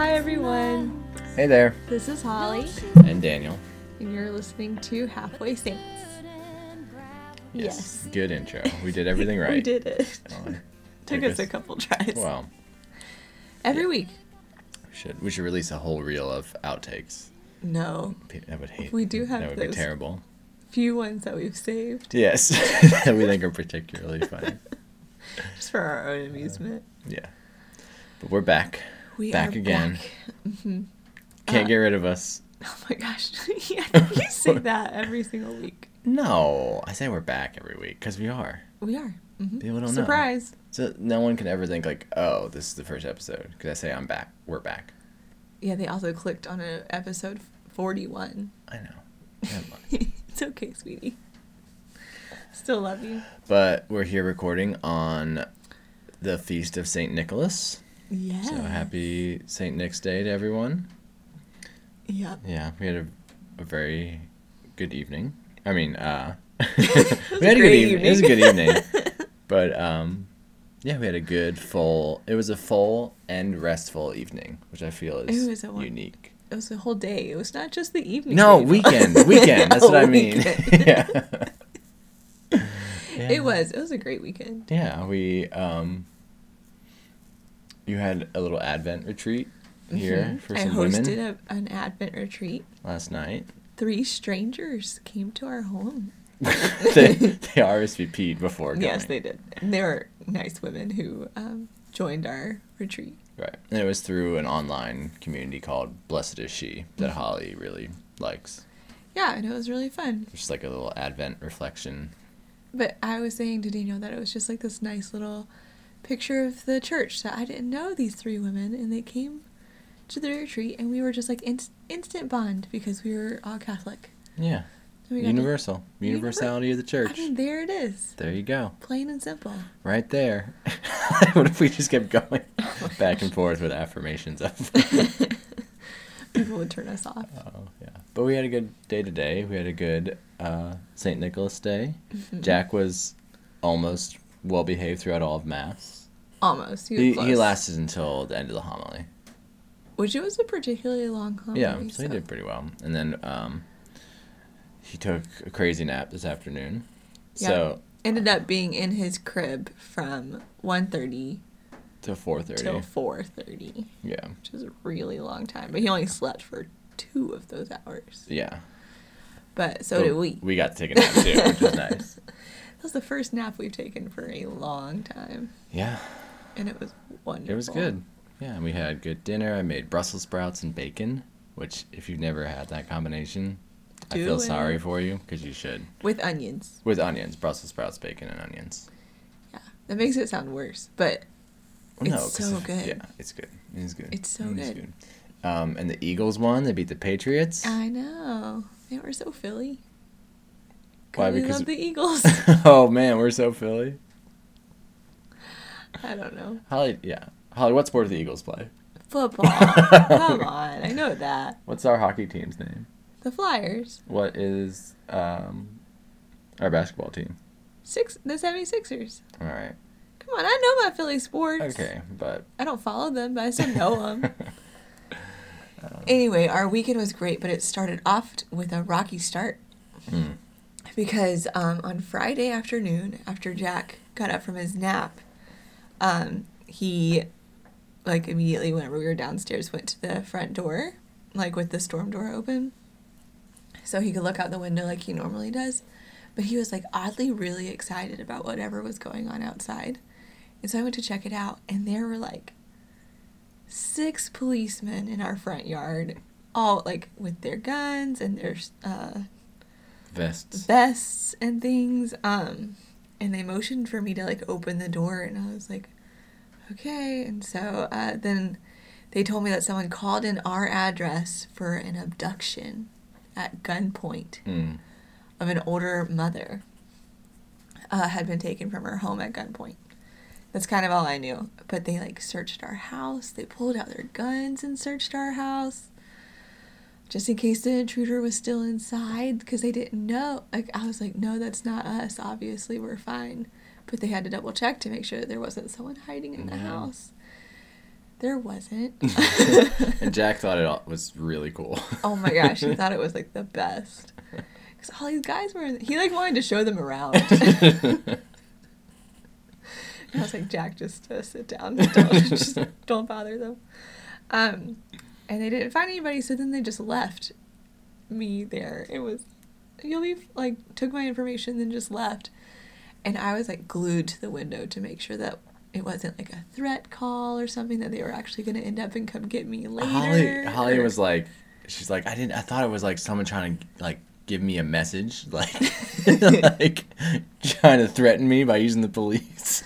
Hi, everyone. Hey there. This is Holly, And Daniel. and you're listening to Halfway Saints. Yes. Good intro. We did everything right. We did it. Oh, Took us a couple tries. Well, Every yeah. week. we should we should release a whole reel of outtakes. No. I would hate. We do have that would those. be terrible. Few ones that we've saved Yes, that we think are particularly funny. just for our own uh, amusement. Yeah, but we're back. We Back again. back. Mhm. Can't Uh, get rid of us. Oh my gosh. yeah, you say that every single week. No, I say we're back every week because we are. We are. hmm People don't know. Surprise. So no one can ever think like, oh, this is the first episode because I say I'm back. We're back. Yeah, they also clicked on a episode 41. I know. It's okay, sweetie. Still love you. but we're here recording on the feast of Saint Nicholas. Yeah. So happy Saint Nick's Day to everyone. Yep. Yeah, we had a, a very good evening. I mean, uh, we had a good great evening. It was a good evening. evening. but um, yeah, we had a good full. It was a full and restful evening, which I feel is It was a unique. It was a whole day. It was not just the evening. No, weekend, weekend. That's what I mean. weekend. yeah. It was. It was a great weekend. Yeah, we um. You had a little Advent retreat here Mhm. for I some hosted women a, an Advent retreat. last night. Three strangers came to our home. they, they RSVP'd before going. Yes, they did. And they were nice women who um, joined our retreat. Right. And it was through an online community called Blessed is She that Mm-hmm. Holly really likes. Yeah, and it was really fun. Just like a little Advent reflection. But I was saying to Daniel that it was just like this nice little picture of the church that I didn't know these three women, and they came to the retreat, and we were just like inst- instant bond because we were all Catholic. Yeah. Got to- Universal. Universality of the church. I mean, there it is, there you go. plain and simple. Right there. what if we just kept going back and forth with affirmations of People would turn us off. Oh, yeah. But we had a good day today. We had a good uh, St. Nicholas Day. Mm-hmm. Jack was almost well behaved throughout all of Mass. Almost. He, was He, he lasted until the end of the homily. Which it was a particularly long homily. yeah, so, he did pretty well. And then um, he took a crazy nap this afternoon. Yeah. So Ended up being in his crib from 1.30 to four thirty. till 4.30, Yeah, which is a really long time. But he only slept for two of those hours. yeah. But so But did we. We got to take a nap too, which is nice. That was the first nap we've taken for a long time, Yeah, and it was wonderful. it was good. Yeah, and we had good dinner. I made Brussels sprouts and bacon, which if you've never had that combination, I Do feel sorry for you because you should. with onions. With onions, Brussels sprouts, bacon, and onions. Yeah, that makes it sound worse, but It's 'cause so if- good. Yeah, it's good. It's good. It's so It is good. Um, and the Eagles won. They beat the Patriots. I know they were so Philly. Why? Because love the Eagles. oh man, we're so Philly. I don't know Holly, yeah. Holly, what sport do the Eagles play? football. Come on, I know that. What's our hockey team's name? The Flyers, What is um, our basketball team? six, the 76ers. All right. Come on, I know my Philly sports. Okay, but I don't follow them, but I still know them. anyway, our weekend was great, but it started off with a rocky start. Hmm. Because um, on Friday afternoon, after Jack got up from his nap, um, he, like, immediately, whenever we were downstairs, went to the front door, like, with the storm door open. So he could look out the window like he normally does. But he was, like, oddly really excited about whatever was going on outside. And so I went to check it out, and there were, like, six policemen in our front yard, all, like, with their guns and their, uh, vests. vests and things. Um, and they motioned for me to like open the door, and I was like, okay. And so uh, then they told me that someone called in our address for an abduction at gunpoint Hmm. of an older mother. Uh, had been taken from her home at gunpoint. That's kind of all I knew. But they like searched our house. They pulled out their guns and searched our house. Just in case the intruder was still inside because they didn't know. Like I was like, no, that's not us. Obviously, we're fine. But they had to double check to make sure that there wasn't someone hiding in the Yeah. house. There wasn't. and Jack thought it was really cool. oh my gosh, he thought it was like the best. Because all these guys were, he like wanted to show them around. I was like, Jack, just uh, sit down. Don't, just don't bother them. Um, and they didn't find anybody, so then they just left me there. It was, you'll be like, took my information, then just left. And I was like glued to the window to make sure that it wasn't like a threat call or something that they were actually going to end up and come get me later. Holly, Holly was like, she's like, I didn't. I thought it was like someone trying to like give me a message, like, like trying to threaten me by using the police.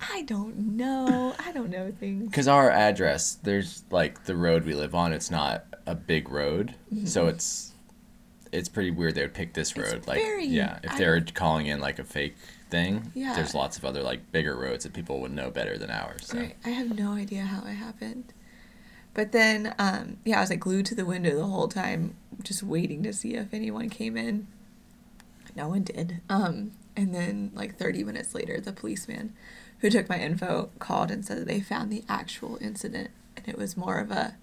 I don't know. I don't know things. Because our address, there's like the road we live on. It's not a big road, so it's it's pretty weird. They would pick this Mm-hmm. It's road, like very- yeah. If I they're don't- calling in like a fake thing, Yeah. there's lots of other like bigger roads that people would know better than ours. So. Right. I have no idea how it happened. But then, um, yeah, I was like glued to the window the whole time, just waiting to see if anyone came in. No one did. Um, and then, like 30 minutes later, the policeman who took my info called and said that they found the actual incident and it was more of a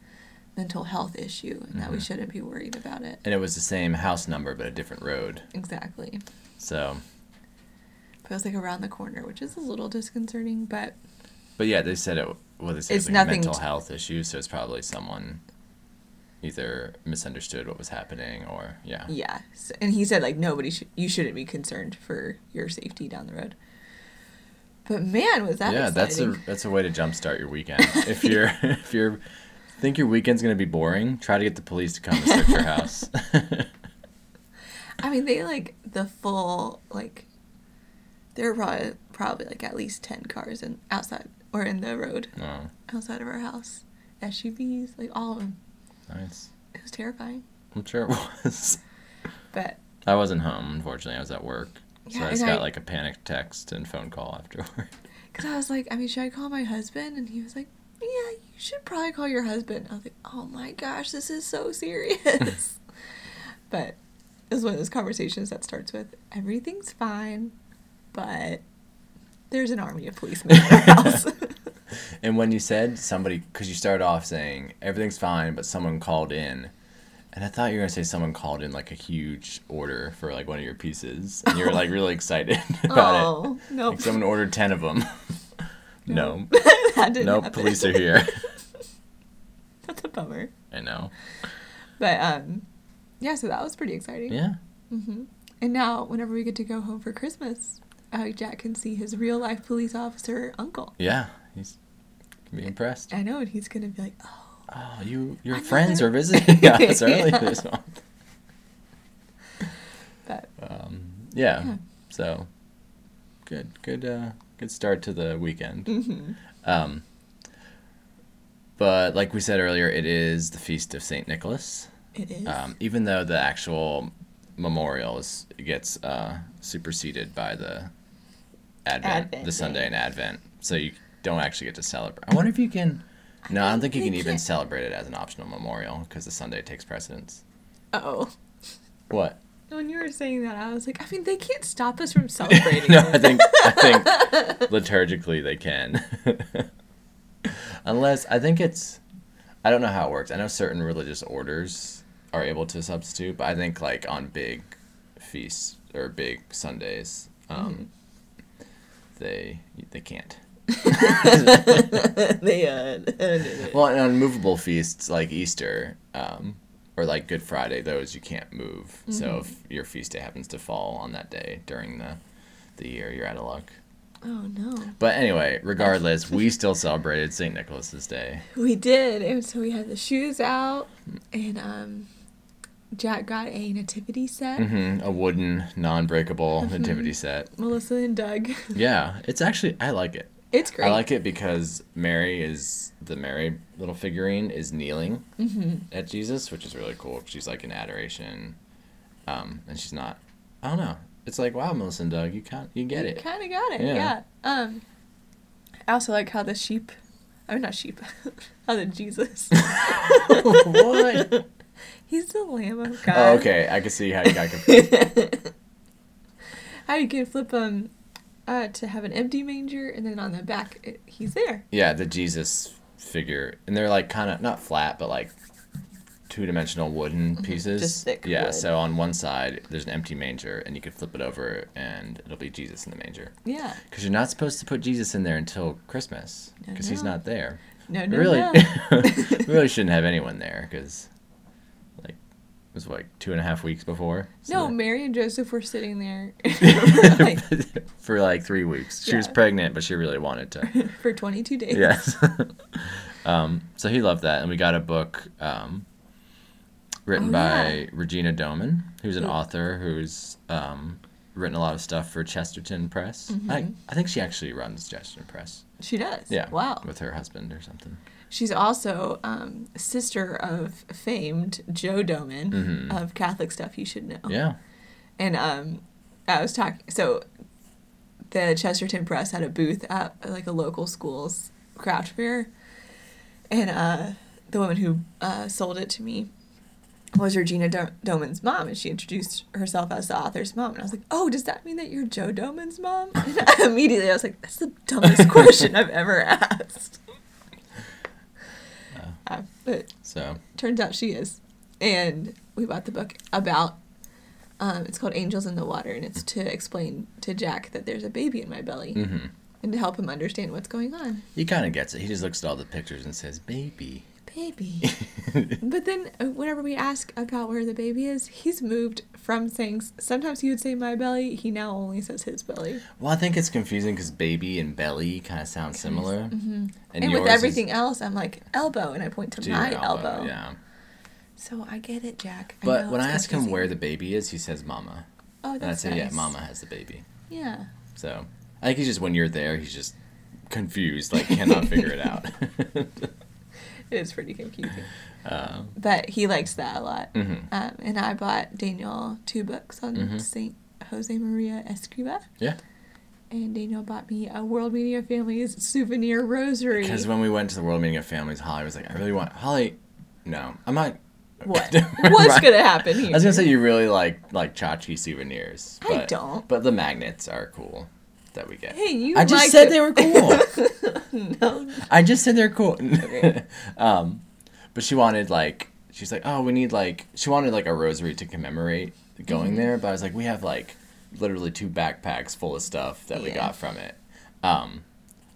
mental health issue and that we Mhm. shouldn't be worried about it. And it was the same house number but a different road. Exactly. So, But it was like around the corner, which is a little disconcerting, but but yeah, they said it. Well, they said It's it was like a mental health issue, so it's probably someone either misunderstood what was happening or yeah. Yeah, and he said like nobody should you shouldn't be concerned for your safety down the road. But man, was that yeah, that's a that's a way to jumpstart your weekend. if you're if you're think your weekend's gonna be boring, try to get the police to come and search your house. I mean, they like the full like. There were probably probably like at least ten cars in outside or in the road oh, outside of our house, SUVs, like all of them. Nice. It was terrifying, I'm sure it was. but I wasn't home, unfortunately. I was at work. So Yeah, I just got I- like a panic text and phone call afterward. because I was like, I mean, should I call my husband? And he was like, Yeah, you should probably call your husband. I was like, Oh my gosh, this is so serious. but it was one of those conversations that starts with everything's fine, but there's an army of policemen in our house. And when you said somebody, because you started off saying everything's fine, but someone called in, and I thought you were gonna say someone called in like a huge order for like one of your pieces, and you were like really excited about it. oh no, Like someone ordered ten of them. no, no, happen. police are here. That's a bummer. I know. But um, yeah, so that was pretty exciting. Yeah. hmm And now, whenever we get to go home for Christmas, uh, Jack can see his real life police officer uncle. Yeah. He's be impressed. I know, and he's gonna be like, "Oh, Oh, you your Another- friends are visiting us early Yeah. this month. but Um, yeah. Yeah. So good, good, uh, good start to the weekend. mhm. Um, but like we said earlier, it is the feast of Saint Nicholas. it is." Um, even though the actual memorial is gets uh, superseded by the Advent, Advent the Sunday Day. in Advent, so you don't actually get to celebrate. I wonder if you can. No, I don't think you can even celebrate it as an optional memorial because the Sunday takes precedence. oh, What? when you were saying that, I was like, I mean, they can't stop us from celebrating. no. I think I think liturgically they can. Unless I think it's I don't know how it works. I know certain religious orders are able to substitute, but I think like on big feasts or big Sundays, um, they they can't. they uh. Well, and on movable feasts like Easter, um, or like Good Friday, those you can't move. So if your feast day happens to fall on that day during the the year, you're out of luck. oh no, But anyway, regardless, we still celebrated St. Nicholas's Day. we did, and so we had the shoes out, and um, Jack got a nativity set. hmm A wooden, non-breakable Mm-hmm. nativity set. Melissa and Doug. Yeah, it's actually I like it. It's great. I like it because Mary is the Mary little figurine is kneeling Mm-hmm. at Jesus, which is really cool. She's like in adoration, um, and she's not. I don't know. It's like wow, Melissa and Doug, you can't you get it. You Kind of got it. Yeah. Yeah. Um, I also like how the sheep, oh not sheep, how the Jesus. what? He's the Lamb of God. Oh, okay. I can see how you got confused. how you can flip um, uh, to have an empty manger, and then on the back, it, he's there. yeah, the Jesus figure, and they're like kind of not flat, but like two dimensional wooden pieces. Mm-hmm. Just thick Yeah. wood. So on one side there's an empty manger, and you could flip it over, and it'll be Jesus in the manger. Yeah. Because you're not supposed to put Jesus in there until Christmas, No, because he's not there. No, no, really, no. we really shouldn't have anyone there, because it was like two and a half weeks before. so No, that- Mary and Joseph were sitting there like, for like three weeks. She was pregnant, but she really wanted to. for 22 days. yes. um, so he loved that, and we got a book um, written Oh, by yeah. Regina Doman, who's an Who- author who's um, written a lot of stuff for Chesterton Press. I, I think she actually runs Chesterton Press. She does. Yeah. Wow. With her husband or something. She's also um, sister of famed Joe Doman Mhm. of Catholic Stuff You Should Know. Yeah. And um, I was talking, so the Chesterton Press had a booth at like a local school's craft fair. And uh, the woman who uh, sold it to me was Regina Do- Doman's mom, and she introduced herself as the author's mom. And I was like, "Oh, does that mean that you're Joe Doman's mom?" And immediately, I was like, "That's the dumbest question I've ever asked." Uh, but So turns out she is, and we bought the book about. Um, it's called Angels in the Water, and it's to explain to Jack that there's a baby in my belly, hmm and to help him understand what's going on. he kind of gets it. He just looks at all the pictures and says, "Baby." Baby. But then, uh, whenever we ask about where the baby is, he's moved from saying sometimes he would say my belly. He now only says his belly. Well, I think it's confusing because baby and belly kind of sound similar. Mm-hmm. And, yours with is everything else, I'm like elbow, and I point to to my elbow. Yeah. So I get it, Jack. I But when I ask him where the baby is, he says mama. oh, that's And I say, yeah, mama has the baby. Yeah. So I think he's just, when you're there, he's just confused, like cannot figure it out. It is pretty confusing. um, But he likes that a lot. mhm. Um, and I bought Daniel two books on Mhm. Saint Jose Maria Escriva. Yeah. And Daniel bought me a World Meeting of Families souvenir rosary. Because when we went to the World Meeting of Families, Holly was like, I really want, Holly, no, I'm not. what? What's Right. gonna happen here? I was gonna say you really like like tchotchke souvenirs. I don't. But the magnets are cool that we get. Hey, you. I just said the- they were cool. no. I just said they're cool. um, but she wanted like she's like, oh, we need like she wanted like a rosary to commemorate going Mm-hmm. there. But I was like, we have like literally two backpacks full of stuff that we got from it. Um,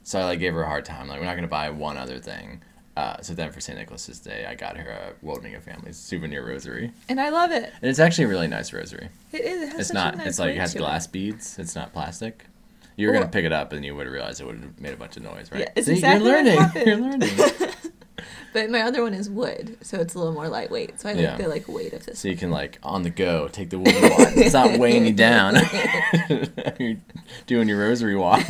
so I like gave her a hard time. Like we're not gonna buy one other thing. Uh, so then for St. Nicholas's Day, I got her a of Families souvenir rosary, And I love it. and it's actually a really nice rosary. It is. It has It's not. Nice it's like it has glass beads. It's not plastic. You were Well- gonna pick it up, and you would realize it would have made a bunch of noise, right? Yeah, it's See, exactly you're learning. You're learning. But my other one is wood, so it's a little more lightweight. So I like Yeah. the like weight of this. So you can like on the go take the wooden one. It's not weighing you down. You're doing your rosary walk.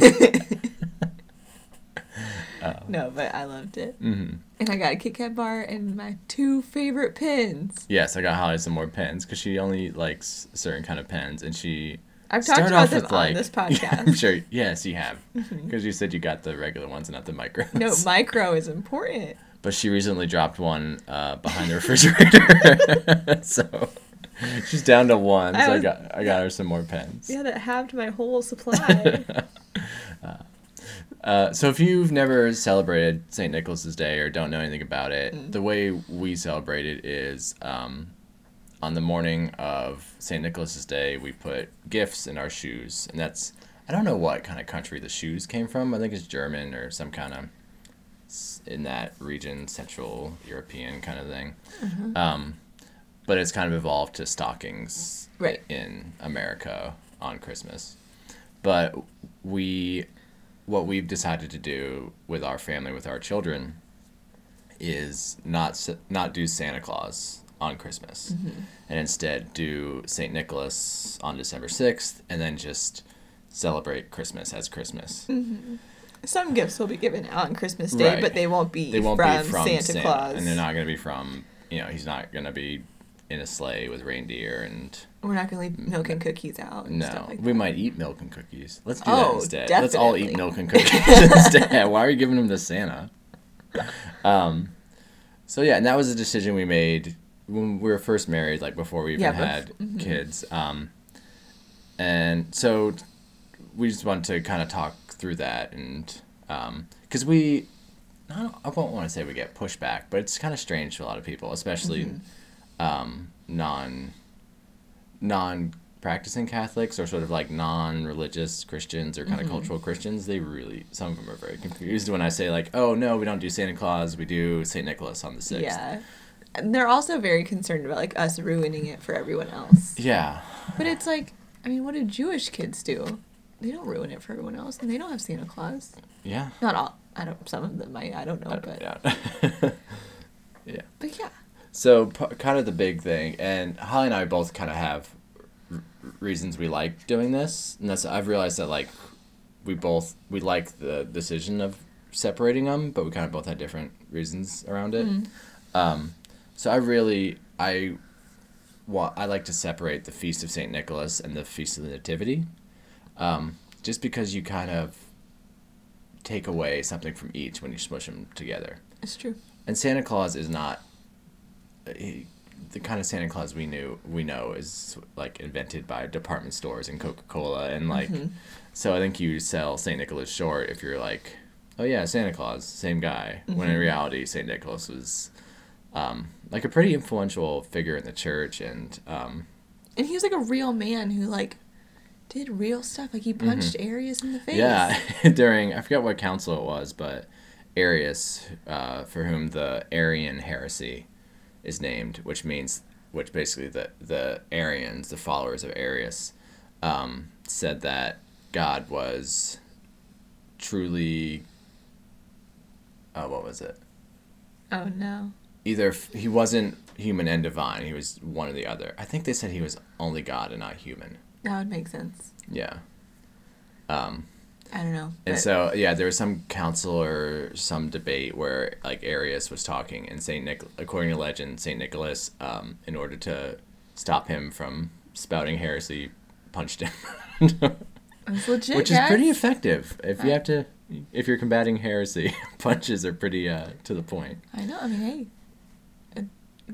No, but I loved it. hmm And I got a Kit Kat bar and my two favorite pins. Yes, I got Holly some more pens because she only likes certain kind of pens, and she I've talked about them on like this podcast. I'm sure. Yes, you have because you said you got the regular ones and not the micros. no, micro is important. but she recently dropped one uh, behind the refrigerator, so she's down to one. I so I got I got her some more pens. Yeah, that halved my whole supply. Uh, so if you've never celebrated St. Nicholas's Day or don't know anything about it, Mm. the way we celebrate it is um, on the morning of St. Nicholas's Day, we put gifts in our shoes, and that's I don't know what kind of country the shoes came from. I think it's German or some kind of in that region, Central European kind of thing. Mm-hmm. Um, but it's kind of evolved to stockings right. in America on Christmas. But we, what we've decided to do with our family, with our children, is not not do Santa Claus on Christmas, mm-hmm. and instead do Saint Nicholas on December sixth, and then just celebrate Christmas as Christmas. Mm-hmm. Some gifts will be given out on Christmas Day, Right. but they won't be, They won't from, be from Santa, Santa, Claus. and they're not going to be from you know he's not going to be in a sleigh with reindeer and We're not going to leave milk and mm-hmm. cookies out and No, stuff like we might eat milk and cookies. Let's do Oh, that instead. Let's all eat milk and cookies instead. Why are you giving them to Santa? Um, so yeah, and that was a decision we made when we were first married, like before we even Yeah, bef- had mhm. kids. Um, and so we just wanted to kind of talk through that, and because we I, don't, I won't want to say we get pushback, but it's kind of strange to a lot of people, especially um, non non practicing Catholics or sort of like non religious Christians or kind of cultural Christians. They really some of them are very confused when I say like, oh no, we don't do Santa Claus, we do Saint Nicholas on the sixth. Yeah. And they're also very concerned about like us ruining it for everyone else. Yeah. But it's like, I mean, what do Jewish kids do? They don't ruin it for everyone else, and they don't have Santa Claus. Yeah. Not all. I don't. Some of them might. I don't know, I- but yeah. yeah. but yeah. So p- kind of the big thing, and Holly and I both kind of have r- reasons we like doing this, and that's I've realized that like we both we like the decision of separating them, but we kind of both had different reasons around it. Um, so I really I wa- I like to separate the feast of Saint Nicholas and the feast of the Nativity, um, just because you kind of take away something from each when you smush them together. It's true. And Santa Claus is not he, the kind of Santa Claus we knew we know is like invented by department stores and Coca Cola and like so I think you sell Saint Nicholas short if you're like oh yeah Santa Claus same guy when in reality Saint Nicholas was um, like a pretty influential figure in the church and um, And he was like a real man who like did real stuff. Like he punched Arius in the face. Mm-hmm. Yeah, during I forget what council it was, but Arius, uh, for whom the Arian heresy is named, which means which basically the the Arians, the followers of Arius, um, said that God was truly. Oh, what was it? Oh no. Either f- he wasn't human and divine; he was one or the other. I think they said he was only God and not human. That would make sense. Yeah. Um, I don't know. And so, yeah, there was some council or some debate where like Arius was talking, and Saint Nic, according to legend, Saint Nicholas, um, in order to stop him from spouting heresy, punched him, legit. which is guys. pretty effective. If you have to, if you're combating heresy, punches are pretty uh, to the point. I know. I mean, hey,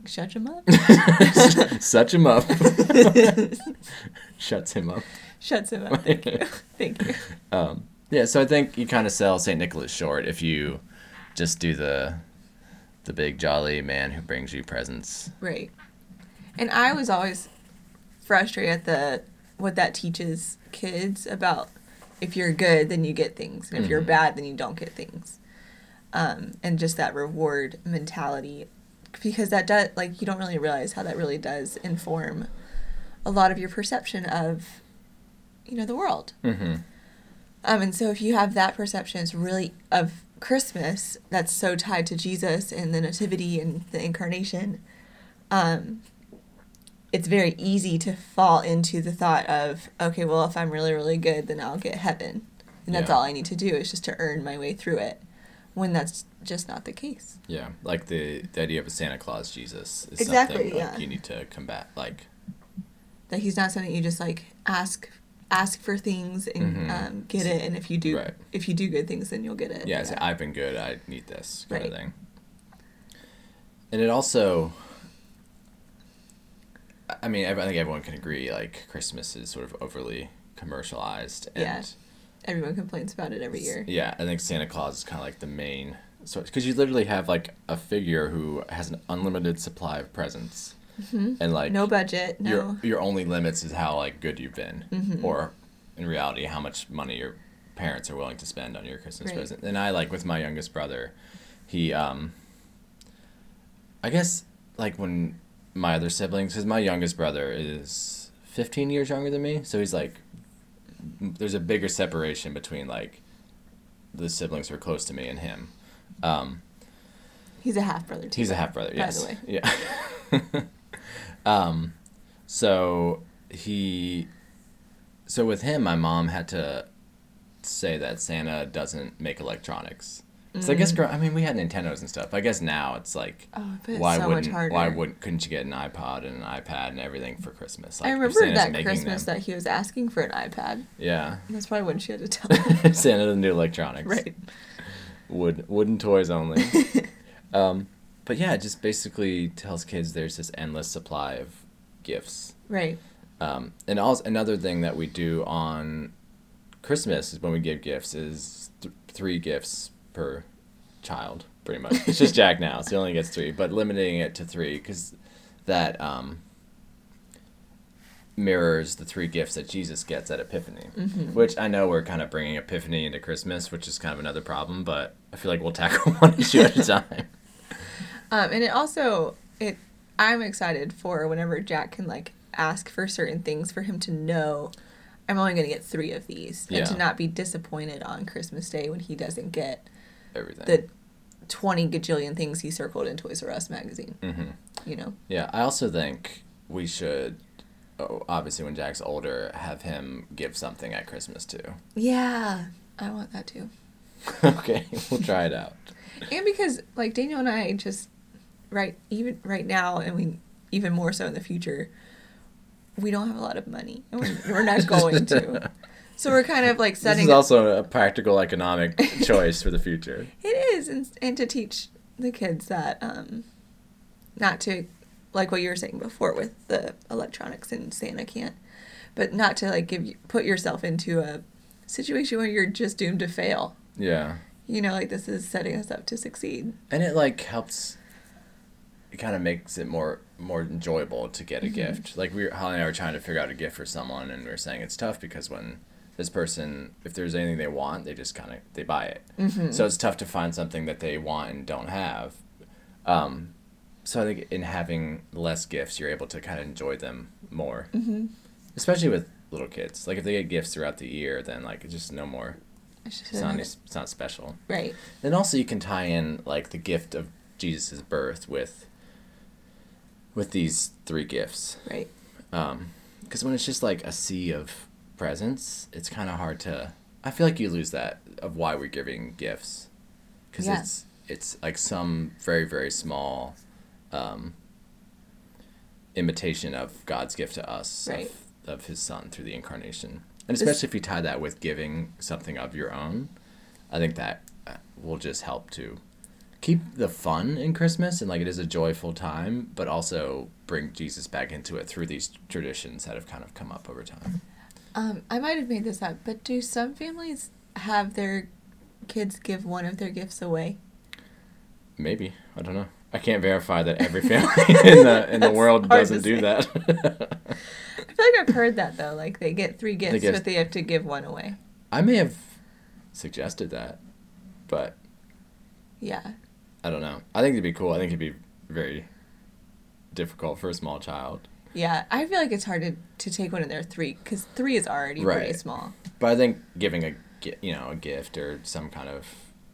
shut him up. Such him up, shuts him up. Shuts him up. Thank you. Thank you. Um, yeah, so I think you kind of sell Saint Nicholas short if you just do the the big jolly man who brings you presents. Right. And I was always frustrated at the what that teaches kids about if you're good, then you get things, and if you're Mhm. bad, then you don't get things. Um, and just that reward mentality, because that does like you don't really realize how that really does inform a lot of your perception of, you know, the world. Mm-hmm. Um, and so if you have that perception, it's really of Christmas that's so tied to Jesus and the Nativity and the Incarnation. Um, it's very easy to fall into the thought of, okay, well, if I'm really, really good, then I'll get heaven, and that's Yeah. all I need to do is just to earn my way through it. When that's just not the case. Yeah, like the the idea of a Santa Claus Jesus is Exactly, something like yeah. you need to combat. Like, That he's not something you just like ask ask for things and Mhm. um, get it, and if you do Right. if you do good things, then you'll get it. yeah, say, I've been good. I need this kind of thing. And it also, I- I mean, I think everyone can agree. Like, Christmas is sort of overly commercialized. And Yeah. Everyone complains about it every year. Yeah, I think Santa Claus is kind of like the main source because you literally have like a figure who has an unlimited supply of presents, and like no budget, no. your your only limits is how like good you've been, Mhm. or in reality how much money your parents are willing to spend on your Christmas Right. present. And I like with my youngest brother, he um. I guess like when my other siblings, because my youngest brother is fifteen years younger than me, so he's like, there's a bigger separation between like the siblings who are close to me and him. Um, He's a half brother too. He's a half brother. by the way. Yeah. um, so he, so with him, my mom had to say that Santa doesn't make electronics. So I guess, gr- I mean, we had Nintendos and stuff. I guess now it's like, Mm. Oh, it's why so wouldn't harder. why wouldn't couldn't you get an iPod and an iPad and everything for Christmas? Like, I remember that Christmas them- that he was asking for an iPad. yeah, That's probably when she had to tell him. Santa doesn't do electronics. right. Wood wooden toys only. um, but yeah, it just basically tells kids there's this endless supply of gifts. Right. Um, and also another thing that we do on Christmas is when we give gifts is th- three gifts per child, pretty much. It's just Jack now, so he only gets three, but limiting it to three because that um, mirrors the three gifts that Jesus gets at Epiphany, Mm-hmm. which I know we're kind of bringing Epiphany into Christmas, which is kind of another problem, but I feel like we'll tackle one issue at a time. Um, and it also it I'm excited for whenever Jack can like ask for certain things for him to know I'm only gonna get three of these. Yeah. And to not be disappointed on Christmas Day when he doesn't get Everything. the twenty gajillion things he circled in Toys R Us magazine. hmm You know? Yeah, I also think we should, obviously, when Jack's older, have him give something at Christmas too. Yeah. I want that too. okay, we'll try it out. And because like Daniel and I just right even right now and we even more so in the future, we don't have a lot of money. And we're, we're not going to. So we're kind of like setting. This is also a practical economic choice for the future. It is, and, and to teach the kids that um, not to, like what you were saying before with the electronics and Santa can't, but not to like give you, put yourself into a situation where you're just doomed to fail. Yeah. You know, like this is setting us up to succeed. And it like helps. It kind of makes it more more enjoyable to get a gift. Like we, Holly and I were trying to figure out a gift for someone, and we are saying it's tough because when this person, if there's anything they want, they just kind of they buy it. Mm-hmm. So it's tough to find something that they want and don't have. Um, so I think in having less gifts, you're able to kind of enjoy them more, Mm-hmm. especially with little kids. Like if they get gifts throughout the year, then like it's just no more. It's not, it's not special. right. Then also you can tie in like the gift of Jesus' birth with with these three gifts. Right. Because when it's just like a sea of presents, it's kind of hard to. I feel like you lose that of why we're giving gifts, because Yeah. it's it's like some very very small um, imitation of God's gift to us Right. of, of His Son through the incarnation, and This- especially if you tie that with giving something of your own, I think that uh, will just help to keep the fun in Christmas and like it is a joyful time, but also bring Jesus back into it through these traditions that have kind of come up over time. Um, I might have made this up, but do some families have their kids give one of their gifts away? Maybe I don't know. I can't verify that every family in the in the world doesn't do that. I feel like I've heard that though. Like they get three gifts, gifts- but they have to give one away. I may have suggested that, but Yeah. I don't know. I think it'd be cool. I think it'd be very difficult for a small child. Yeah, I feel like it's hard to, to take one of their three because three is already pretty small. But I think giving a you know a gift or some kind of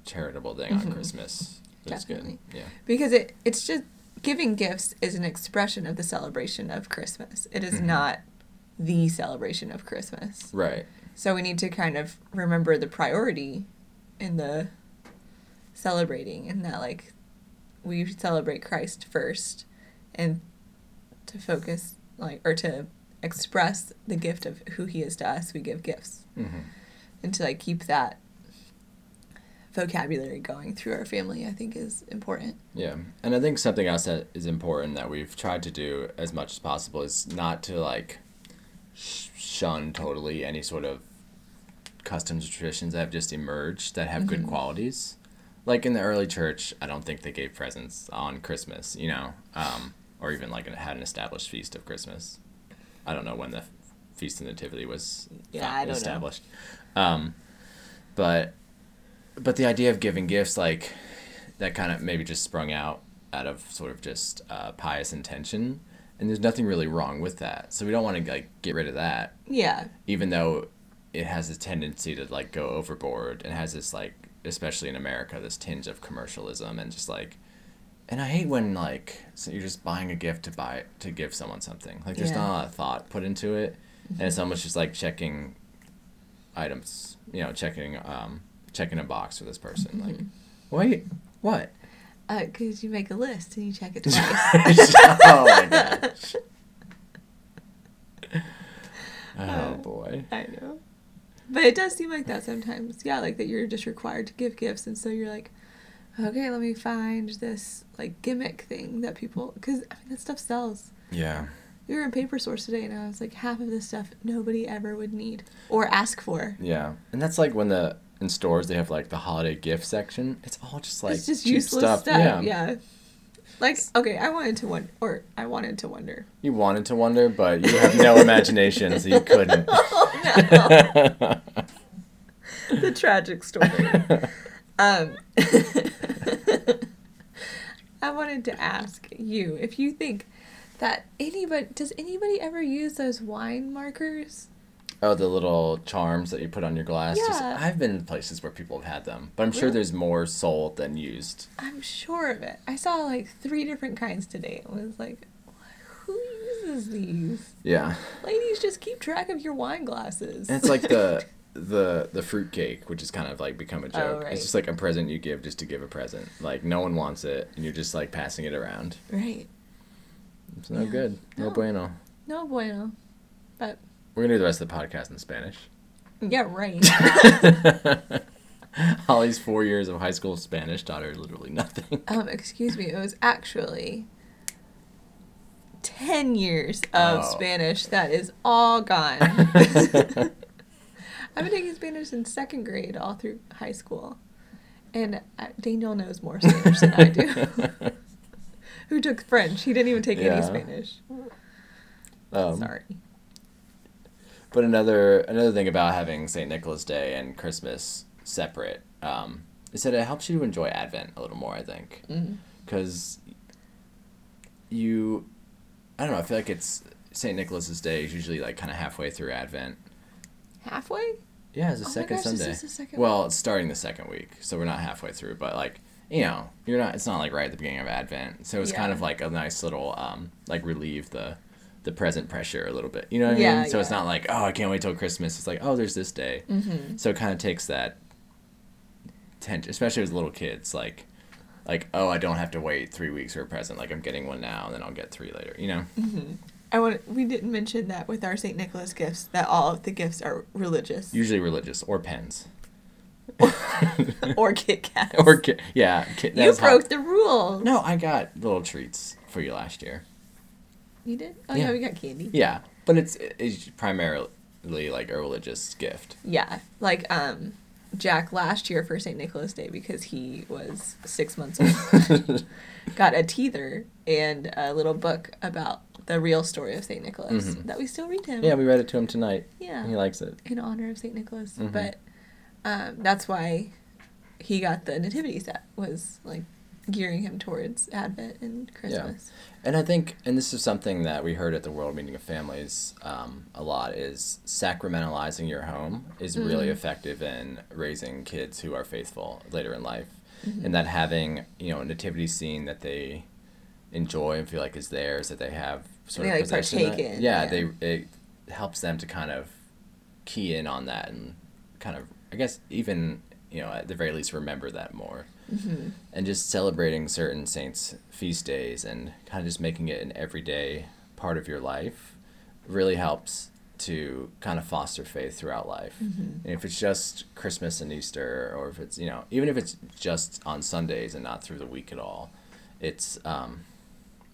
charitable thing on Mhm. Christmas is Definitely. good. Yeah. Because it it's just giving gifts is an expression of the celebration of Christmas. It is Mhm. not the celebration of Christmas. Right. So we need to kind of remember the priority in the celebrating and that like we celebrate Christ first and to focus like or to express the gift of who he is to us, we give gifts. hmm and to like keep that vocabulary going through our family i think is important Yeah, and I think something else that is important that we've tried to do as much as possible is not to like shun totally any sort of customs or traditions that have just emerged that have good Mhm. qualities. Like in the early church, I don't think they gave presents on Christmas, you know, um, or even like had an established feast of Christmas. I don't know when the feast of nativity was Yeah, found- I don't know. established, um, but but the idea of giving gifts like that kind of maybe just sprung out out of sort of just uh, pious intention and there's nothing really wrong with that. So we don't want to like get rid of that. Yeah. Even though it has a tendency to like go overboard and has this like especially in america this tinge of commercialism and just like and i hate when like so you're just buying a gift to buy to give someone something. Like there's Yeah. not a lot of thought put into it and it's almost just like checking items you know checking um checking a box for this person like mm-hmm. wait what? Uh, because you make a list and you check it twice. Oh my gosh. Oh uh, boy. I know. But it does seem like that sometimes. Yeah like that you're just required to give gifts and so you're like okay let me find this like gimmick thing that people because i mean that stuff sells. Yeah. We were in paper source today and i was like half of this stuff nobody ever would need or ask for. Yeah, and that's like when the in stores they have like the holiday gift section. It's all just like it's just cheap useless stuff. Yeah. Like okay, I wanted to wonder, or I wanted to wonder. You wanted to wonder, but you have no imagination, so you couldn't. Oh no! the tragic story. Um, I wanted to ask you if you think that anybody does anybody ever use those wine markers? Oh, the little charms that you put on your glass. Just- Yeah. I've been in places where people have had them, but I'm sure there's more sold than used. I'm sure of it. I saw like three different kinds today. It was like, who uses these? Yeah, Ladies, just keep track of your wine glasses. and it's like the the the fruit cake, which is kind of like become a oh, joke. Oh, right. It's just like a present you give just to give a present. Like no one wants it, and you're just like passing it around. right. It's no Yeah. good. No, No. bueno. No bueno. But We're gonna do the rest of the podcast in Spanish. yeah, right. Holly's four years of high school Spanish taught her literally nothing. um, excuse me. It was actually ten years of Oh. Spanish that is all gone. I've been taking Spanish in second grade all through high school, and Daniel knows more Spanish than I do. Who took French? He didn't even take Yeah. any Spanish. Um, Sorry. But another another thing about having St. Nicholas Day and Christmas separate um, is that it helps you to enjoy Advent a little more. I think because you, I don't know. I feel like it's St. Nicholas's Day is usually like kind of halfway through Advent. Halfway? Yeah, it's the Oh second gosh, Sunday. the second well, it's starting the second week, so we're not halfway through. But like you know, you're not. It's not like right at the beginning of Advent, so it's kind of like a nice little um like relieve the the present pressure a little bit. You know what I Yeah, mean? So it's not like oh I can't wait till Christmas. It's like oh there's this day. Mm-hmm. So it kind of takes that tension, especially with little kids, like like oh I don't have to wait three weeks for a present. Like I'm getting one now, and then I'll get three later. You know? Mm-hmm. I want. We didn't mention that with our Saint Nicholas gifts that all of the gifts are religious Usually religious or pens. or Kit Kats. or ki- yeah, ki- that you broke the rule. No, I got little treats for you last year. You did. Oh Yeah. yeah, we got candy. Yeah, but it's it's primarily like a religious gift. Yeah, like um, Jack last year for Saint Nicholas Day because he was six months old. got a teether and a little book about the real story of Saint Nicholas Mhm. that we still read to him. yeah, we read it to him tonight. Yeah. He likes it. in honor of Saint Nicholas. Mhm. But um, that's why he got the nativity set was like gearing him towards Advent and Christmas. And I think, and this is something that we heard at the World Meeting of Families um, a lot, is sacramentalizing your home is really Mhm. effective in raising kids who are faithful later in life. Mhm. And that having, you know, a nativity scene that they enjoy and feel like is theirs, that they have sort They, of like, possession partake in, Yeah, yeah. they it helps them to kind of key in on that and kind of, I guess, even, you know, at the very least remember that more hmm and just celebrating certain saints' feast days and kind of just making it an everyday part of your life really helps to kind of foster faith throughout life. Mhm. And if it's just Christmas and Easter, or if it's, you know, even if it's just on Sundays and not through the week at all, it's, um,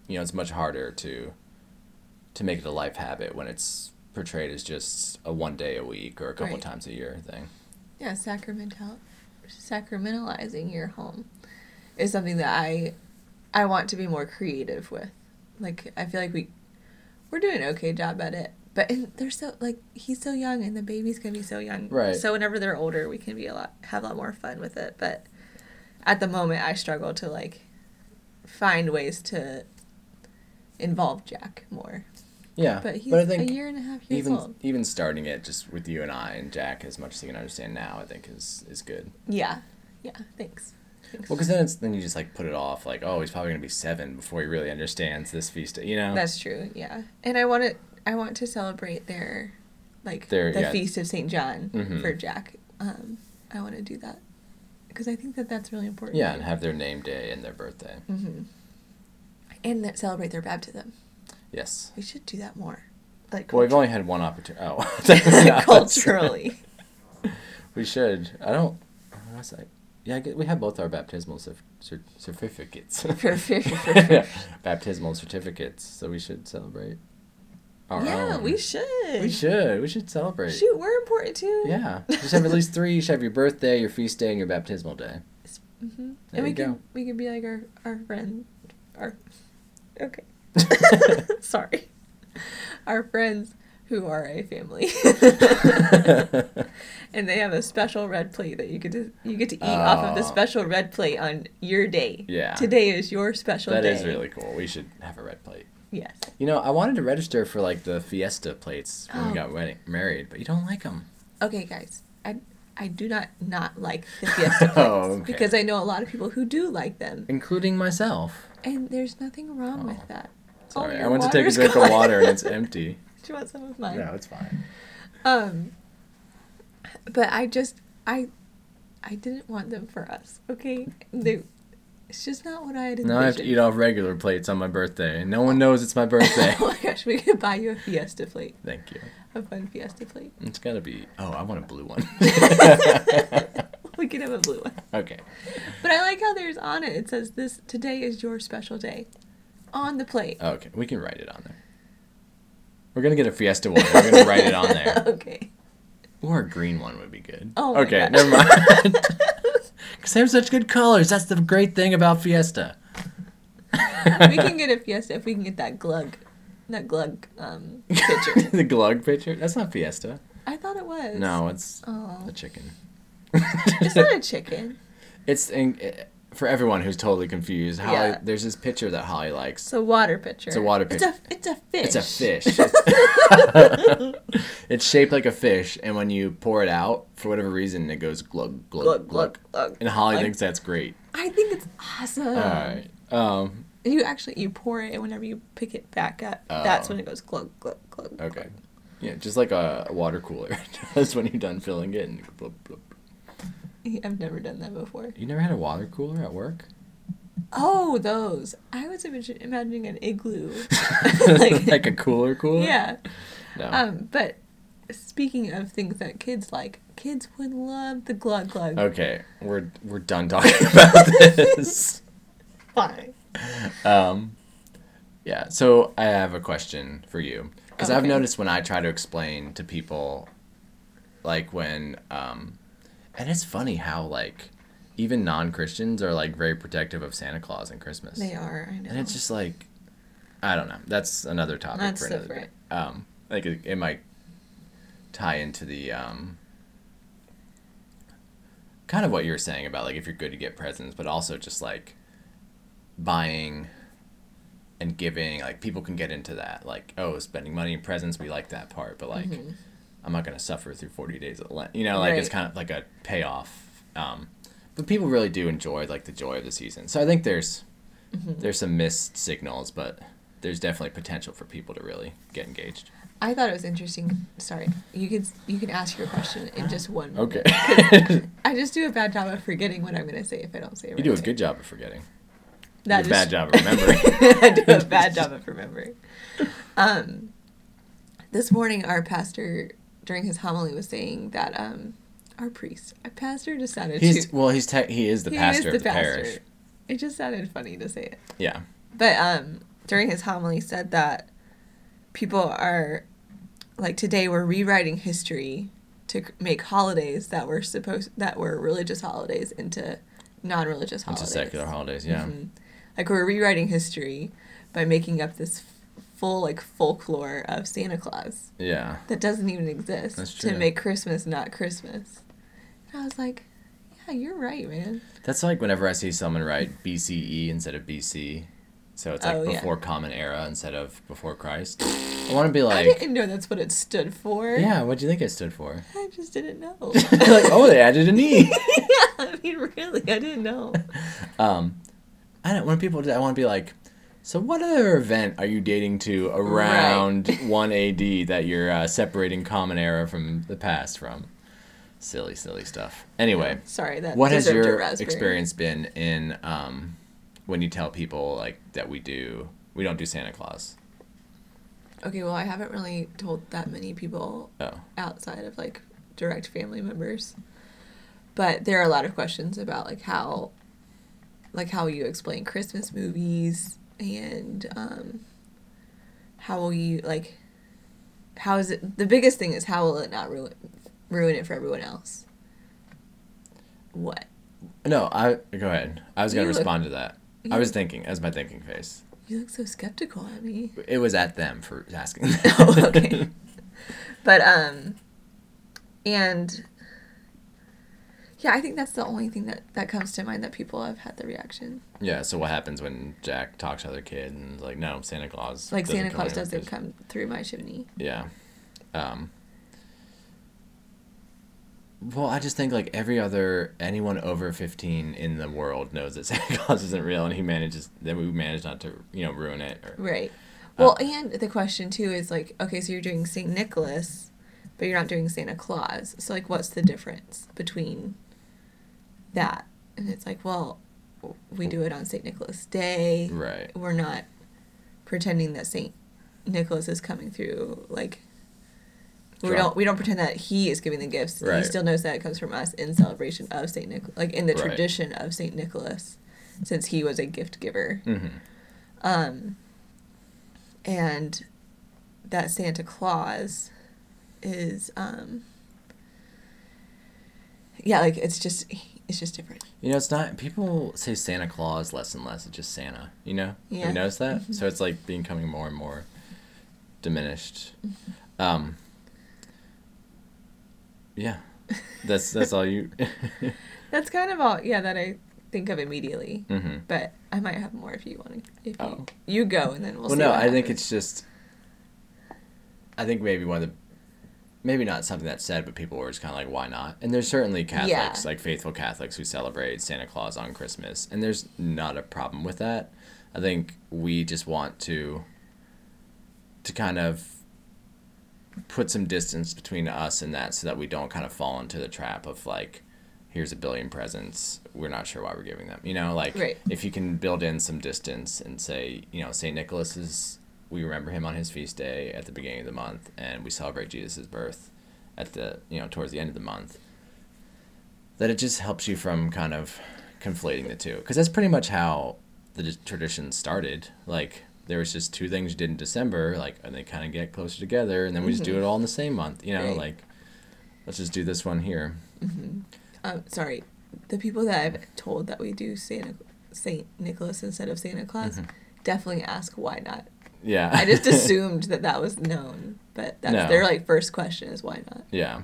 you know, it's much harder to to make it a life habit when it's portrayed as just a one day a week or a couple Right. times a year thing. Yeah, sacramental, sacramentalizing your home is something that I, I want to be more creative with. Like I feel like we, we're doing an okay job at it. But and they're so like he's so young and the baby's gonna be so young. Right. So whenever they're older, we can be a lot have a lot more fun with it. But at the moment, I struggle to like find ways to involve Jack more. Yeah, But he's I think a year and a half years even old. even starting it just with you and I and Jack as much as he can understand now, I think is is good. Yeah. Yeah. Thanks. Thanks. Well, because then it's then you just like put it off like oh he's probably gonna be seven before he really understands this feast, you know. That's true. Yeah, and I want to I want to celebrate their like Their- the yeah. feast of Saint John Mhm. for Jack. Um, I want to do that because I think that that's really important. yeah, and have their name day and their birthday. hmm And that celebrate their baptism. Yes. We should do that more. Like Well, we've only had one opportunity. Oh, culturally. we should. I don't. That? Yeah, we have both our baptismal cer- cer- certificates. Baptismal certificates, so we should celebrate. our yeah, own. we should. We should. We should celebrate. Shoot, we're important too. Yeah. Just have at least three. You should have your birthday, your feast day, and your baptismal day. hmm There and we you can go. we can be like our our friend, our okay. Sorry, our friends who are a family, and they have a special red plate that you get to you get to eat off of the Oh. special red plate on your day. Yeah. Today is your special That day. is really cool. We should have a red plate. yes. You know, I wanted to register for like the fiesta plates when Oh. we got wedding, married, but you don't like them. Okay, guys. I I do not not like the fiesta plates Oh, okay. because I know a lot of people who do like them, Including myself. and there's nothing wrong Oh. with that. Sorry, I went to take a drink gone. of water and it's empty. Do you want some of mine? No, it's fine. Um, but I just I I didn't want them for us. Okay, they, it's just not what I had envisioned. Now I have to eat off regular plates on my birthday. and No one knows it's my birthday. oh my gosh, we could buy you a fiesta plate, Thank you. a fun fiesta plate. It's gotta be. Oh, I want a blue one. We could have a blue one. okay. But I like how there's on it. It says this today is your special day, on the plate. Okay, we can write it on there. We're gonna get a Fiesta one. We're gonna write it on there. okay. Or a green one would be good. Oh okay, never mind. Because they have such good colors. That's the great thing about Fiesta. we can get a fiesta if we can get that glug, that glug um picture. the glug picture. That's not Fiesta. I thought it was. No, it's Oh, a chicken. it's not a chicken. It's in, for everyone who's totally confused. Holly, Yeah. there's this picture that Holly likes. It's a water pitcher. It's a water It's a it's a fish. It's a fish. It's, shaped like a fish, and when you pour it out, for whatever reason, it goes glug glug glug glug. glug glug. And Holly Like- thinks that's great. I think it's awesome. All right. Um. You actually you pour it, and whenever you pick it back up, that's Oh. when it goes glug glug glug. Okay. Yeah, just like a water cooler does when you're done filling it. And blub, blub. I've never done that before. You never had a water cooler at work? Oh, those. I was imagining an igloo. like, Like- a cooler cooler? yeah. No. Um, but speaking of things that kids like, kids would love the glug glug. okay, we're we're done talking about this. Fine. Um, yeah. So I have a question for you because I've noticed when I try to explain to people, like when, um, and it's funny how like even non Christians are like very protective of Santa Claus and Christmas. They are. I know. And it's just like, I don't know. That's another topic That's for another different. day. Um, like it, it might tie into the um, kind of what you're saying about like if you're good to get presents, but also just like buying and giving. Like people can get into that. Like oh, spending money in presents, we like that part, but like Mhm. I'm not gonna suffer through 40 days of Lent. You know, like it's kind of like a payoff. Um, but people really do enjoy like the joy of the season. So I think there's Mhm. there's some missed signals, but there's definitely potential for people to really get engaged. I thought it was interesting. Sorry, you can you can ask your question in just one. Okay. I just do a bad job of forgetting what I'm going to say if I don't say it. you right. do a good job of forgetting. That a bad job of remembering. I do a bad job of remembering. Um, this morning, our pastor during his homily was saying that um, our priest, our pastor, just sounded He's too. well, he's te- he is the he pastor is of the parish. It just sounded funny to say it. Yeah. But um, during his homily, said that people are like today we're rewriting history to make holidays that were supposed that were religious holidays into non-religious holidays. Into secular holidays, yeah. Mhm. Like we're rewriting history by making up this full like folklore of Santa Claus Yeah. that doesn't even exist to make Christmas not Christmas. And I was like, yeah, you're right, man. That's like whenever I see someone write BCE instead of BC. So it's like Oh, yeah. before Common Era instead of before Christ. I want to be like. I didn't know that's what it stood for. yeah, what do you think it stood for? I just didn't know. like, oh, they added an E. yeah, I mean, really, I didn't know. Um, I don't. When people, do I want to be like, so what other event are you dating to around one AD that you're uh, separating Common Era from the past from? Silly, silly stuff. Anyway, Sorry, that. what has your experience been in um, when you tell people like that we do we don't do Santa Claus? Okay, well, I haven't really told that many people Oh, outside of like direct family members, but there are a lot of questions about like how, like how you explain Christmas movies and um, how will you like how is it? The biggest thing is how will it not ruin ruin it for everyone else? What? No, I go ahead. I was gonna You look- respond to that. I was thinking as my thinking face. You look so skeptical at me. It was at them for asking. oh, okay. But um, and yeah, I think that's the only thing that that comes to mind that people have had the reaction. yeah. So what happens when Jack talks to other kid and is like, no, Santa Claus. Like Santa Claus doesn't because-" come through my chimney. Yeah. Um. Well, I just think like every other anyone over fifteen in the world knows that Santa Claus isn't real, and he manages. Then we manage not to, you know, ruin it. Or, Right. Uh, Well, and the question too is like, okay, so you're doing Saint Nicholas, but you're not doing Santa Claus. So like, what's the difference between that? And it's like, well, we do it on Saint Nicholas Day. Right. We're not pretending that Saint Nicholas is coming through. Like, we don't we don't pretend that he is giving the gifts. Right. He still knows that it comes from us in celebration of Saint Nicholas, like in the Right. tradition of Saint Nicholas, since he was a gift giver. Mm-hmm. Um, and that Santa Claus is, um, yeah, like it's just, it's just different. You know, it's not. People say Santa Claus less and less. It's just Santa. You know. Have Yeah. you noticed that? Mhm. So it's like becoming more and more diminished. Mm-hmm. Um. Yeah, that's that's all you. That's kind of all, yeah, that I think of immediately. mm-hmm. But I might have more if you want to. If Oh. you, you go and then we'll. Well, no, I think it's just. I think maybe one of the, maybe not something that's said, but people were just kind of like, why not? And there's certainly Catholics, Yeah. like faithful Catholics, who celebrate Santa Claus on Christmas, and there's not a problem with that. I think we just want to. To kind of. Put some distance between us and that, so that we don't kind of fall into the trap of like, here's a billion presents. We're not sure why we're giving them. You know, like Right. if you can build in some distance and say, you know, St. Nicholas is, we remember him on his feast day at the beginning of the month, and we celebrate Jesus' birth at the, you know, towards the end of the month. That it just helps you from kind of conflating the two. Because that's pretty much how the tradition started. Like, there was just two things you did in December, like, and they kind of get closer together, and then we just do it all in the same month, you know, Right. like, let's just do this one here. Um, sorry, the people that I've told that we do Santa Saint Nicholas instead of Santa Claus Mm-hmm. definitely ask why not. Yeah. I just assumed that that was known, but that's No. their like first question is why not. Yeah.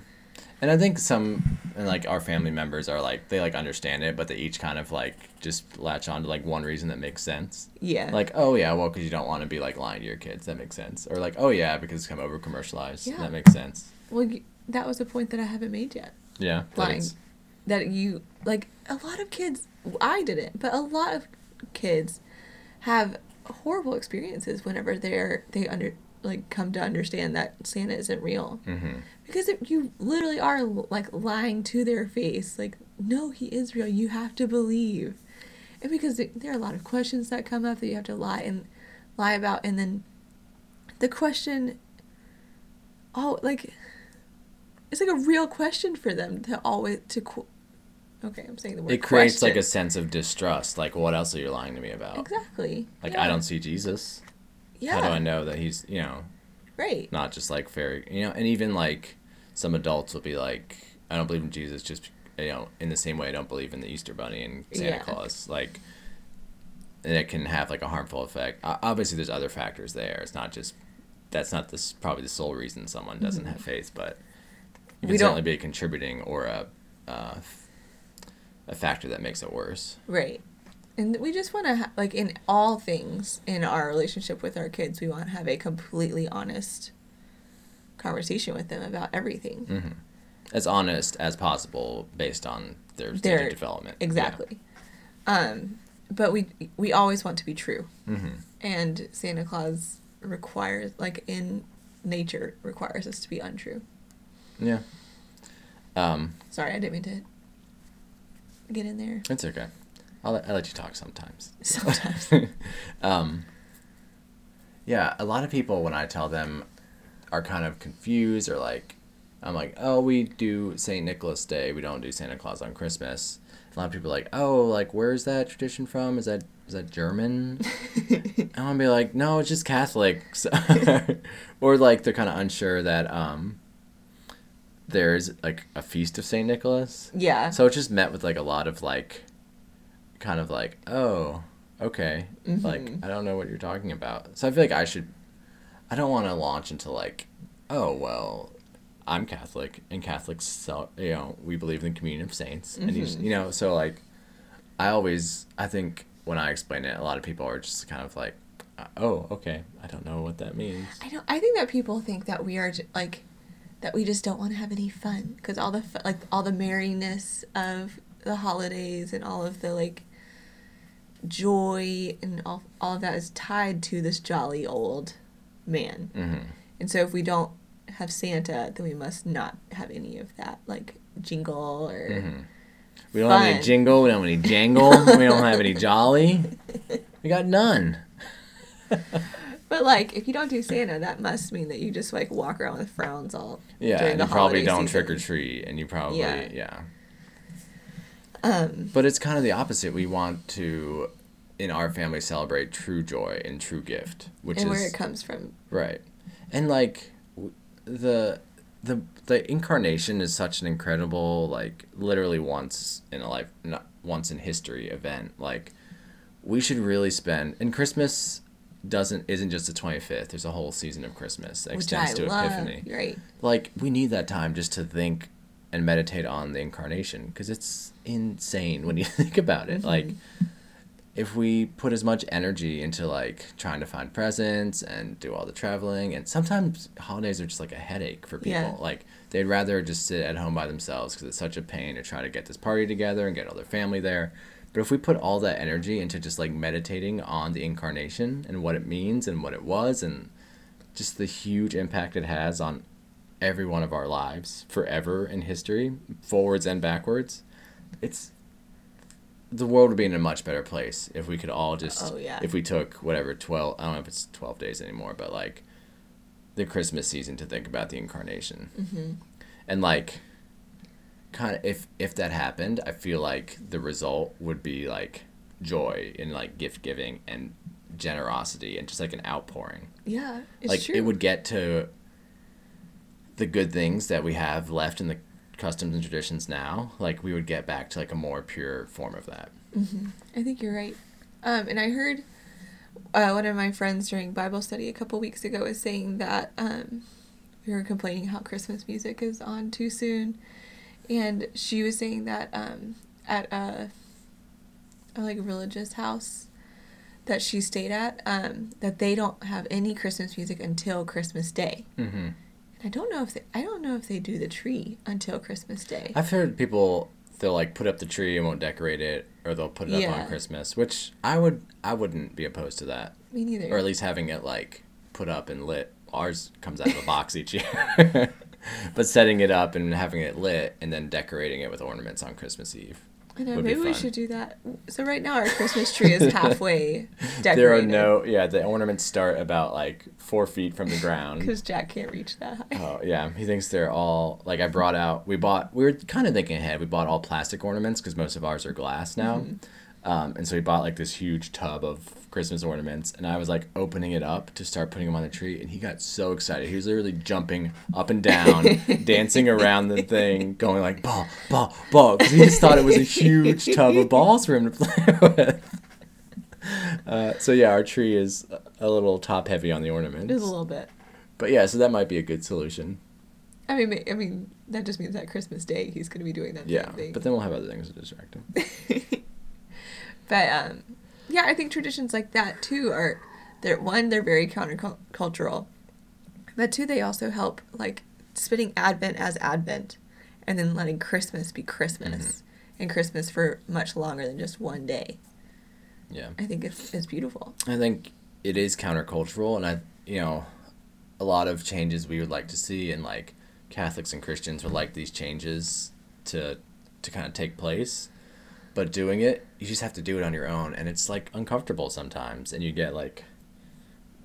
And I think some and like our family members are like they like understand it, but they each kind of like just latch on to like one reason that makes sense. Yeah. Like, oh yeah, well, because you don't want to be like lying to your kids. That makes sense. Or like, oh yeah, because it's come over commercialized. Yeah. That makes sense. well, that was a point that I haven't made yet. Yeah. Lying. it's- That you like a lot of kids. I didn't, but a lot of kids have horrible experiences whenever they're they under like come to understand that Santa isn't real. Mhm. Because it, you literally are like lying to their face, like, no, he is real. You have to believe, and because it- there are a lot of questions that come up that you have to lie and lie about, and then the question, oh, like, it's like a real question for them to always to. Okay, I'm saying the word. It creates like a sense of distrust. Like, what else are you lying to me about? exactly. Like, yeah. I don't see Jesus. Yeah. How do I know that he's, you know, Right. not just like fairy, you know, and even like some adults will be like, I don't believe in Jesus just, you know, in the same way I don't believe in the Easter Bunny and Santa Yeah. Claus. Like, and it can have like a harmful effect. Obviously, there's other factors there. It's not just, that's not this probably the sole reason someone doesn't have faith, but it can certainly be a contributing or a, uh, a factor that makes it worse. Right. And we just want to, ha- like, in all things in our relationship with our kids, we want to have a completely honest conversation with them about everything. hmm As honest as possible based on their Their- of development. Exactly. Um, but we we always want to be true, Yeah. hmm and Santa Claus requires, like, in nature, requires us to be untrue. Yeah. Um, Sorry, I didn't mean to get in there. It's okay. I'll let, I let you talk sometimes. Sometimes. um, yeah, a lot of people when I tell them are kind of confused or like, I'm like, oh, we do St. Nicholas Day. We don't do Santa Claus on Christmas. A lot of people are like, oh, like where's that tradition from? Is that is that German? I want to be like, no, it's just Catholics, or like they're kind of unsure that um, there's like a feast of Saint Nicholas. Yeah. So it just met with like a lot of like, kind of like, oh, okay, like Mhm. I don't know what you're talking about. So I feel like I should, I don't want to launch into like, oh well, I'm Catholic and Catholics, so you know, we believe in the communion of saints, and you, Mhm. you know, so like, I always, I think when I explain it, a lot of people are just kind of like, uh, oh, okay, I don't know what that means. I don't. I think that people think that we are j- like that we just don't want to have any fun because all the like all the merriness of the holidays and all of the like joy and all all of that is tied to this jolly old man. Mm-hmm. And so if we don't have Santa, then we must not have any of that like jingle or Mm-hmm. We don't have any jingle. We don't have any jangle. we don't have any jolly. We got none. But like, if you don't do Santa, that must mean that you just like walk around with frowns all Yeah, and you probably don't season. trick or treat, and you probably yeah. Yeah. Um, But it's kind of the opposite. We want to, in our family, celebrate true joy and true gift, which and is where it comes from. right, and like w- the the the incarnation is such an incredible like literally once in a life not once in history event like we should really spend and christmas doesn't isn't just the 25th there's a whole season of christmas that extends to love. epiphany Right. like we need that time just to think and meditate on the incarnation because it's insane when you think about it like if we put as much energy into like trying to find presents and do all the traveling and sometimes holidays are just like a headache for people Yeah. like they'd rather just sit at home by themselves because it's such a pain to try to get this party together and get all their family there but if we put all that energy into just like meditating on the incarnation and what it means and what it was and just the huge impact it has on every one of our lives forever in history, forwards and backwards, it's the world would be in a much better place if we could all just Oh, yeah. if we took whatever 12 I don't know if it's 12 days anymore, but like the Christmas season to think about the incarnation. Mm-hmm. And like kind of if if that happened, I feel like the result would be like joy and like gift giving and generosity and just like an outpouring Yeah, it's like true. it would get to the good things that we have left in the customs and traditions now like we would get back to like a more pure form of that I think you're right. Um, and I heard uh, one of my friends during Bible study a couple weeks ago was saying that um, we were complaining how Christmas music is on too soon, and she was saying that um, at a, a like religious house that she stayed at um, that they don't have any Christmas music until Christmas Day. mm-hmm. And I don't know if they, I don't know if they do the tree until Christmas Day. i've heard people they'll like put up the tree and won't decorate it or they'll put it up on christmas which i would i wouldn't be opposed to that Me neither. or at least having it like put up and lit ours comes out of a box each year but setting it up and having it lit and then decorating it with ornaments on christmas eve I know. Maybe we should do that. So right now our Christmas tree is halfway decorated. There are no, yeah, the ornaments start about like four feet from the ground. because Jack can't reach that high. Oh yeah, he thinks they're all like I brought out. We bought. We were kind of thinking ahead. We bought all plastic ornaments because most of ours are glass now, Mm-hmm. Um, and so he bought like this huge tub of Christmas ornaments. And I was like opening it up to start putting them on the tree, and he got so excited. He was literally jumping up and down, dancing around the thing, going like ball, ball, ball, because he just thought it was a huge tub of balls for him to play with. Uh, so yeah, our tree is a little top heavy on the ornaments. It is a little bit. But yeah, so that might be a good solution. I mean, I mean that just means that Christmas Day he's going to be doing that Yeah, thing. but then we'll have other things to distract him. But um, yeah, I think traditions like that too are they're one they're very countercultural, but two they also help like spinning Advent as Advent, and then letting Christmas be Christmas, Mm-hmm. and Christmas for much longer than just one day. Yeah, I think it's it's beautiful. I think it is countercultural, and I, you know, a lot of changes we would like to see, and like Catholics and Christians would like these changes to to kind of take place. But doing it, you just have to do it on your own, and it's like uncomfortable sometimes, and you get like,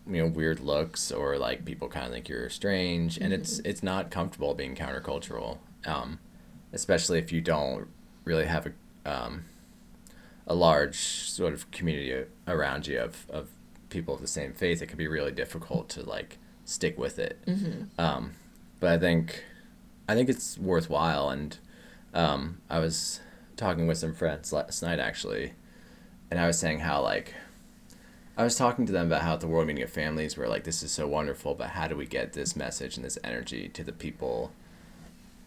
you know, weird looks or like people kind of think you're strange, and it's it's not comfortable being countercultural, um, especially if you don't really have a um, a large sort of community around you of, of people of the same faith, it can be really difficult to like stick with it. Um, but I think I think it's worthwhile, and um, I was talking with some friends last night actually, and I was saying how like I was talking to them about how at the World Meeting of Families we're like this is so wonderful, but how do we get this message and this energy to the people,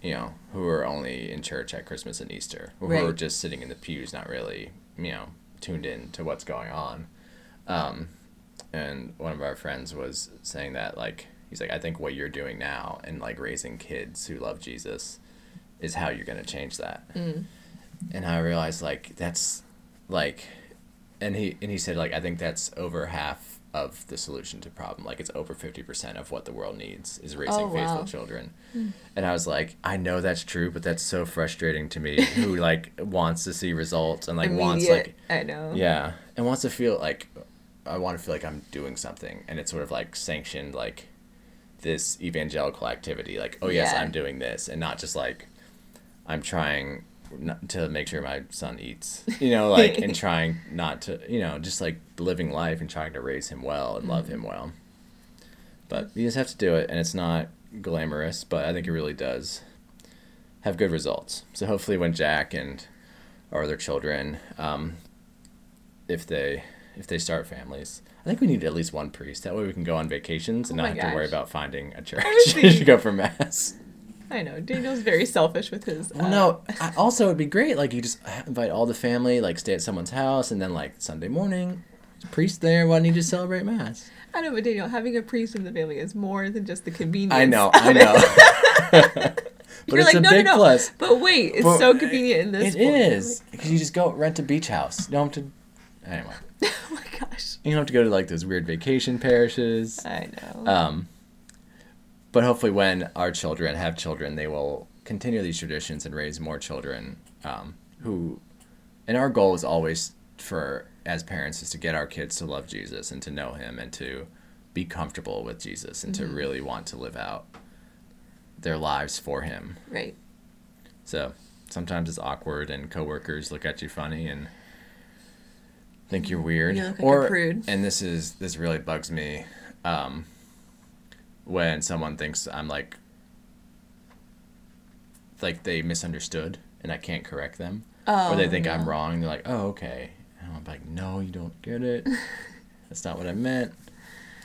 you know, who are only in church at Christmas and Easter, who are just sitting in the pews, not really, you know, tuned in to what's going on. Um, and one of our friends was saying that like he's like I think what you're doing now and like raising kids who love Jesus is how you're gonna change that. Mm. And I realized like that's like, and he and he said like I think that's over half of the solution to problem. Like it's over fifty percent of what the world needs is raising Oh, faithful wow. children. Hmm. And I was like, I know that's true, but that's so frustrating to me. who like wants to see results and like wants like I know. yeah, and wants to feel like I want to feel like I'm doing something, and it's sort of like sanctioned like this evangelical activity. Like, oh yes, Yeah. I'm doing this, and not just like I'm trying not to make sure my son eats, you know, like and trying not to, you know, just like living life and trying to raise him well and love him well. But you just have to do it, and it's not glamorous, but I think it really does have good results. So hopefully, when Jack and our other children, um, if they if they start families, I think we need at least one priest. That way, we can go on vacations and Oh not have to worry about finding a church to go for mass. I know. Daniel's very selfish with his. Well, uh, no. I, also, it'd be great. Like you just invite all the family, like stay at someone's house, and then like Sunday morning, priest there. Why don't you just celebrate mass? I know, but Daniel, having a priest in the family is more than just the convenience. I know, I know. but You're it's like, a no, big no, no. plus. But wait, it's But so convenient in this. It form. is because you just go rent a beach house. You don't have to. Anyway, oh my gosh. you don't have to go to like those weird vacation parishes. I know. Um, but hopefully, when our children have children, they will continue these traditions and raise more children um, who. And our goal is always for as parents is to get our kids to love Jesus and to know Him and to be comfortable with Jesus and to really want to live out their lives for Him. right. So sometimes it's awkward, and coworkers look at you funny and think you're weird. You like or prude. and this is this really bugs me um, when someone thinks I'm like like they misunderstood and I can't correct them, Oh, or they think I'm wrong. And they're like, "Oh, okay," and I'm like, "No, you don't get it. That's not what I meant."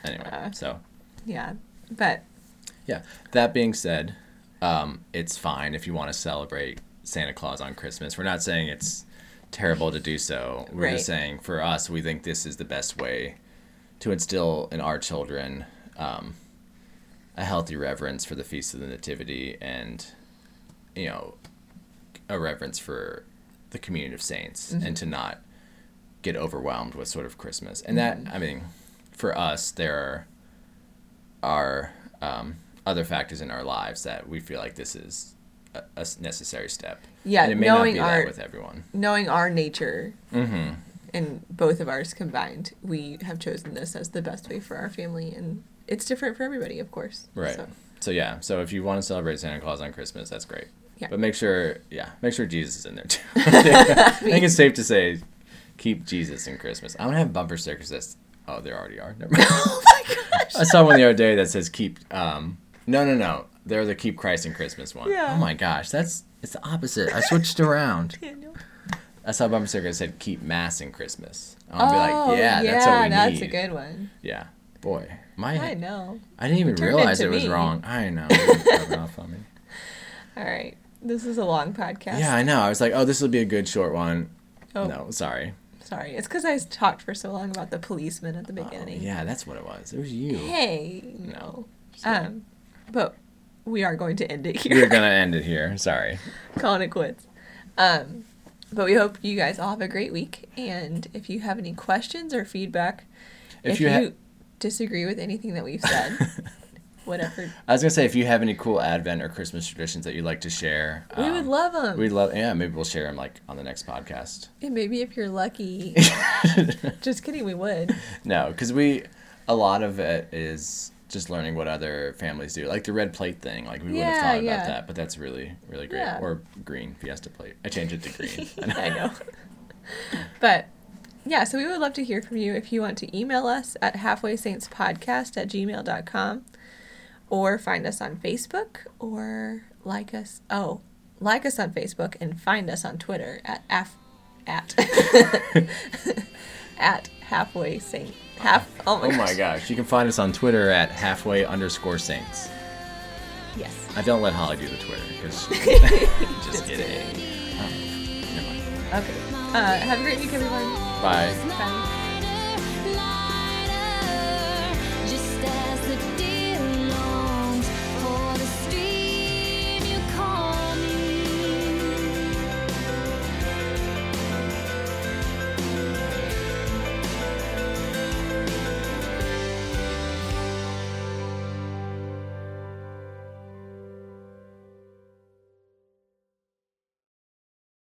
Anyway, Uh. so Yeah. But yeah. That being said, um, it's fine if you want to celebrate Santa Claus on Christmas. We're not saying it's terrible to do so. We're just saying for us, we think this is the best way to instill in our children um, a healthy reverence for the Feast of the Nativity and, you know, a reverence for the communion of saints and to not get overwhelmed with sort of Christmas. And that, I mean, for us, there are um, other factors in our lives that we feel like this is a necessary step. Yeah, and it may knowing not be our- with everyone. knowing our nature Mm-hmm. and both of ours combined, we have chosen this as the best way for our family, and it's different for everybody, of course. Right. So, So yeah, so if you want to celebrate Santa Claus on Christmas, that's great. Yeah. But make sure, yeah, make sure Jesus is in there too. I think it's safe to say, keep Jesus in Christmas. I'm gonna have bumper stickers that's. Oh, there already are. Never mind. oh my gosh. I saw one the other day that says keep. Um, no, no, no. They're the keep Christ in Christmas one. Yeah. Oh my gosh, that's it's the opposite. I switched around. Daniel. I saw a bumper sticker that said keep Mass in Christmas. I'll be Oh, like, yeah, that's what we that's need. a good one. Yeah. Boy, my I know. I didn't even turned it realize it was wrong. I know. Off on me. All right. This is a long podcast. Yeah, I know. I was like, oh, this will be a good short one. Oh, No, sorry. sorry. It's because I talked for so long about the policeman at the Oh, beginning. yeah, that's what it was. It was you. Hey. No. Um, but we are going to end it here. We're gonna end it here. Sorry. Calling it quits. Um, but we hope you guys all have a great week. And if you have any questions or feedback, If if, you you, ha- disagree with anything that we've said, whatever, I was gonna say if you have any cool Advent or Christmas traditions that you'd like to share, we would um, love them. We'd love. Yeah, maybe we'll share them like on the next podcast. and maybe if you're lucky, just kidding, we would. no, because we, a lot of it is just learning what other families do, like the red plate thing. Like we wouldn't have Yeah, thought about yeah. that, but that's really really great. Yeah. Or green fiesta plate. I changed it to green. I know. but yeah, so we would love to hear from you if you want to email us at halfwaysaintspodcast at gmail.com or find us on Facebook or like us. Oh, like us on Facebook and find us on Twitter at af, at at halfway saint half. Oh my, Oh my gosh. gosh. You can find us on Twitter at halfway underscore saints. Yes. I don't let Holly do the Twitter because just kidding. Oh, never mind. Okay. Uh, have a great week, everyone. Bye. Bye.